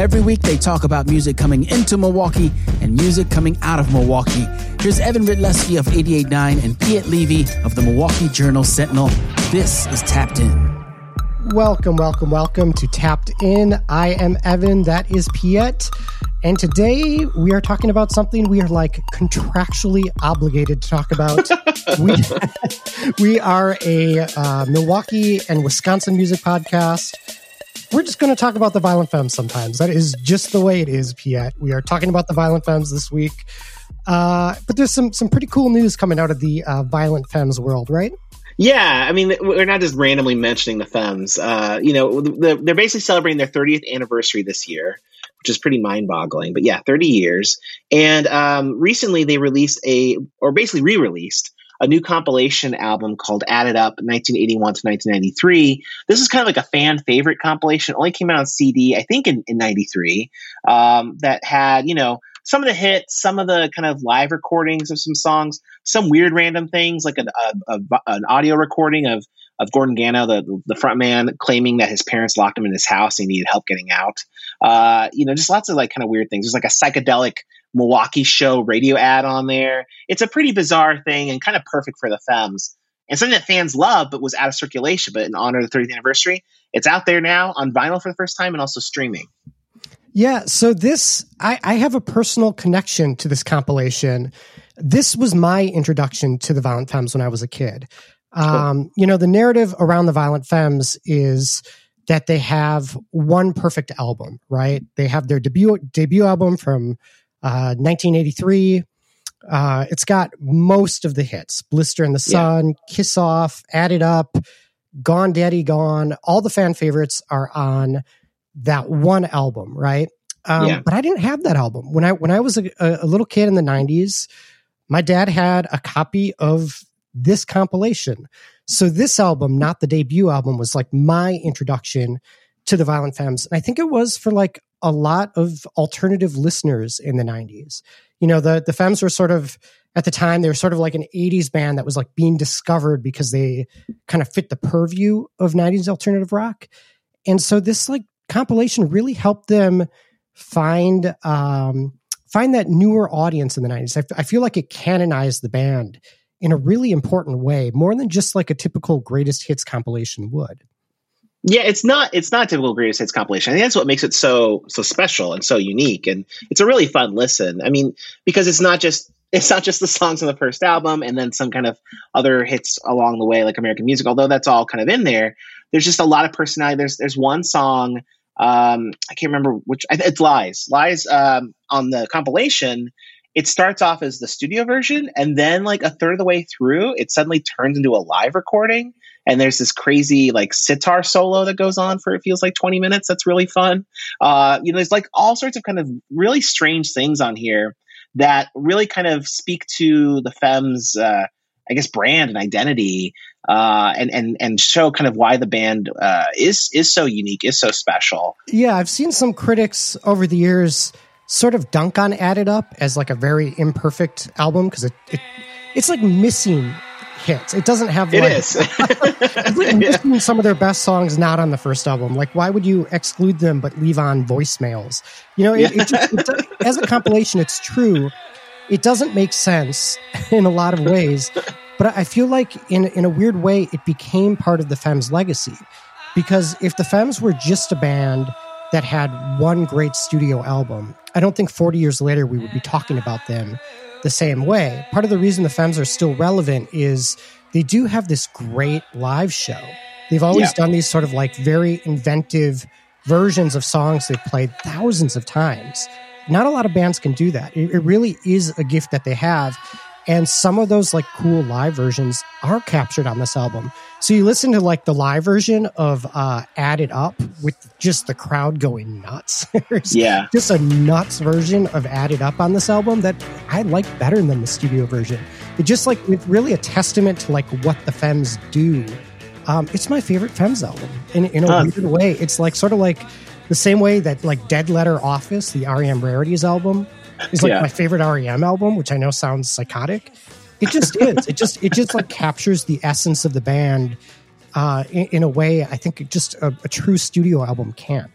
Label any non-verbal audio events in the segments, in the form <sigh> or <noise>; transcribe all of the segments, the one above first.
Every week they talk about music coming into Milwaukee and music coming out of Milwaukee. Here's Evan Rytlewski of 88.9 and Piet Levy of the Milwaukee Journal Sentinel. This is Tapped In. Welcome, welcome, welcome to Tapped In. I am Evan, that is Piet. And today we are talking about something we are like contractually obligated to talk about. <laughs> we, <laughs> we are a uh, Milwaukee and Wisconsin music podcast we're just going to talk about the Violent Femmes sometimes. That is just the way it is, Piet. We are talking about the Violent Femmes this week. Uh, but there's some some pretty cool news coming out of the uh, Violent Femmes world, right? Yeah, I mean, we're not just randomly mentioning the Femmes. Uh, you know, they're basically celebrating their 30th anniversary this year, which is pretty mind boggling. But yeah, 30 years. And um, recently they released a, or basically re released, a new compilation album called Added Up 1981 to 1993. This is kind of like a fan favorite compilation. It only came out on CD, I think, in, in 93, um, that had, you know, some of the hits, some of the kind of live recordings of some songs, some weird random things like an, a, a, an audio recording of of Gordon Gano, the the front man, claiming that his parents locked him in his house and he needed help getting out. Uh, you know, just lots of like kind of weird things. There's like a psychedelic Milwaukee show radio ad on there. It's a pretty bizarre thing and kind of perfect for the Femmes. And something that fans love, but was out of circulation. But in honor of the 30th anniversary, it's out there now on vinyl for the first time and also streaming. Yeah. So this, I, I have a personal connection to this compilation. This was my introduction to the Violent Femmes when I was a kid. Um, cool. You know, the narrative around the Violent Femmes is that they have one perfect album, right? They have their debut debut album from 1983. Uh, uh, it's got most of the hits Blister in the Sun, yeah. Kiss Off, Added Up, Gone Daddy Gone. All the fan favorites are on that one album, right? Um, yeah. But I didn't have that album when I when I was a, a little kid in the '90s. My dad had a copy of this compilation. So this album, not the debut album, was like my introduction to the Violent Femmes. And I think it was for like a lot of alternative listeners in the 90s. You know, the the Femmes were sort of at the time they were sort of like an 80s band that was like being discovered because they kind of fit the purview of 90s alternative rock. And so this like compilation really helped them find um find that newer audience in the 90s. I, feel like it canonized the band in a really important way, more than just like a typical greatest hits compilation would. Yeah, it's not it's not typical greatest hits compilation. I think that's what makes it so so special and so unique, and it's a really fun listen. I mean, because it's not just <laughs> it's not just the songs on the first album and then some kind of other hits along the way, like American music. Although that's all kind of in there, there's just a lot of personality. There's there's one song um, I can't remember which it's Lies Lies um, on the compilation. It starts off as the studio version, and then like a third of the way through, it suddenly turns into a live recording and there's this crazy like sitar solo that goes on for it feels like 20 minutes. That's really fun. Uh, you know there's like all sorts of kind of really strange things on here that really kind of speak to the femmes uh, i guess brand and identity uh, and and and show kind of why the band uh, is is so unique is so special. Yeah i've seen some critics over the years sort of dunk on added up as like a very imperfect album because it, it it's like missing hits. It doesn't have. It like, is. <laughs> <laughs> yeah. Some of their best songs not on the first album. Like, why would you exclude them but leave on voicemails? You know, it, yeah. it just, it as a compilation, it's true. It doesn't make sense <laughs> in a lot of ways, but I feel like in in a weird way, it became part of the Femmes' legacy. Because if the Femmes were just a band that had one great studio album, I don't think 40 years later we would be talking about them the same way. Part of the reason the Femmes are still relevant is they do have this great live show. They've always yeah. done these sort of like very inventive versions of songs they've played thousands of times. Not a lot of bands can do that. It, it really is a gift that they have. And some of those like cool live versions are captured on this album. So you listen to like the live version of uh Added Up with just the crowd going nuts. <laughs> yeah. Just a nuts version of Added Up on this album that I like better than the studio version. It just like it's really a testament to like what the Femmes do. Um, it's my favorite Femmes album in, in a huh. weird way. It's like sort of like the same way that like Dead Letter Office, the REM Rarities album, is like yeah. my favorite REM album, which I know sounds psychotic. It just is. It just it just like captures the essence of the band uh, in, in, a way I think just a, a true studio album can't.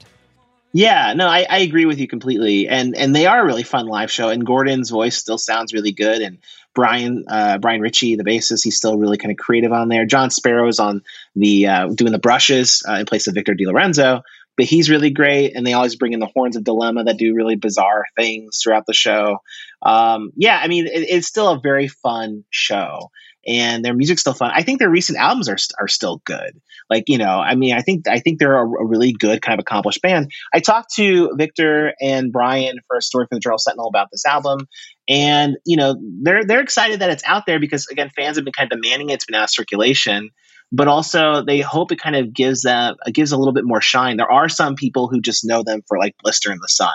Yeah, no, I, I agree with you completely, and and they are a really fun live show. And Gordon's voice still sounds really good, and Brian uh, Brian Ritchie, the bassist, he's still really kind of creative on there. John Sparrow's on the uh, doing the brushes uh, in place of Victor DeLorenzo, but he's really great. And they always bring in the horns of Dilemma that do really bizarre things throughout the show. Um, yeah, I mean, it, it's still a very fun show and their music's still fun. I think their recent albums are are still good. Like you know, I mean, I think I think they're a, a really good kind of accomplished band. I talked to Victor and Brian for a story from the Journal Sentinel about this album, and you know, they're they're excited that it's out there because again, fans have been kind of demanding it. It's been out of circulation but also they hope it kind of gives them gives a little bit more shine. There are some people who just know them for like Blister in the Sun.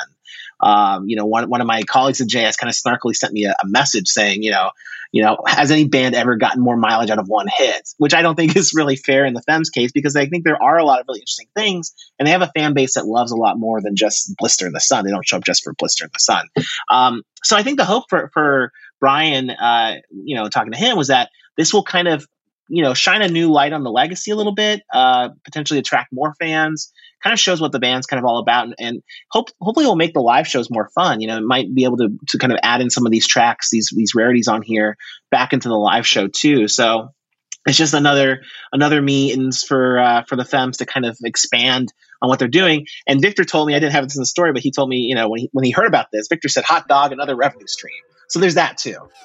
Um, you know, one one of my colleagues at JS kind of snarkily sent me a, a, message saying, you know, you know, has any band ever gotten more mileage out of one hit? Which I don't think <laughs> is really fair in the Femmes case because I think there are a lot of really interesting things, and they have a fan base that loves a lot more than just Blister in the Sun. They don't show up just for Blister in the Sun. Um, so I think the hope for for Brian, uh, you know, talking to him was that this will kind of you know, shine a new light on the legacy a little bit, uh, potentially attract more fans. Kind of shows what the band's kind of all about, and, and hope hopefully it'll make the live shows more fun. You know, it might be able to to kind of add in some of these tracks, these these rarities on here back into the live show too. So it's just another another means for uh, for the Femmes to kind of expand on what they're doing. And Victor told me I didn't have this in the story, but he told me you know when he when he heard about this, Victor said hot dog another revenue stream. So there's that too. <laughs>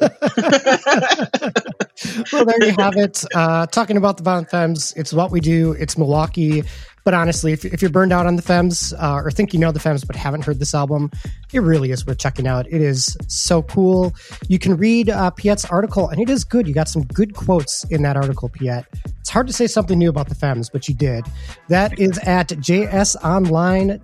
well, there you have it. Uh, talking about the Violent Femmes, it's what we do. It's Milwaukee. But honestly, if, if you're burned out on the Femmes uh, or think you know the Femmes but haven't heard this album, it really is worth checking out. It is so cool. You can read uh, Piet's article, and it is good. You got some good quotes in that article, Piet. Hard to say something new about the Femmes, but you did. That is at jsonline.com.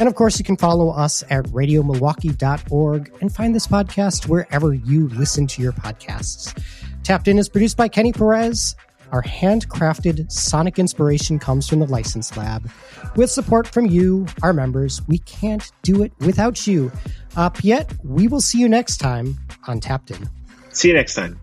And of course, you can follow us at radiomilwaukee.org and find this podcast wherever you listen to your podcasts. Tapped In is produced by Kenny Perez. Our handcrafted sonic inspiration comes from the License Lab. With support from you, our members, we can't do it without you. Uh, Piet, we will see you next time on Tapped In. See you next time.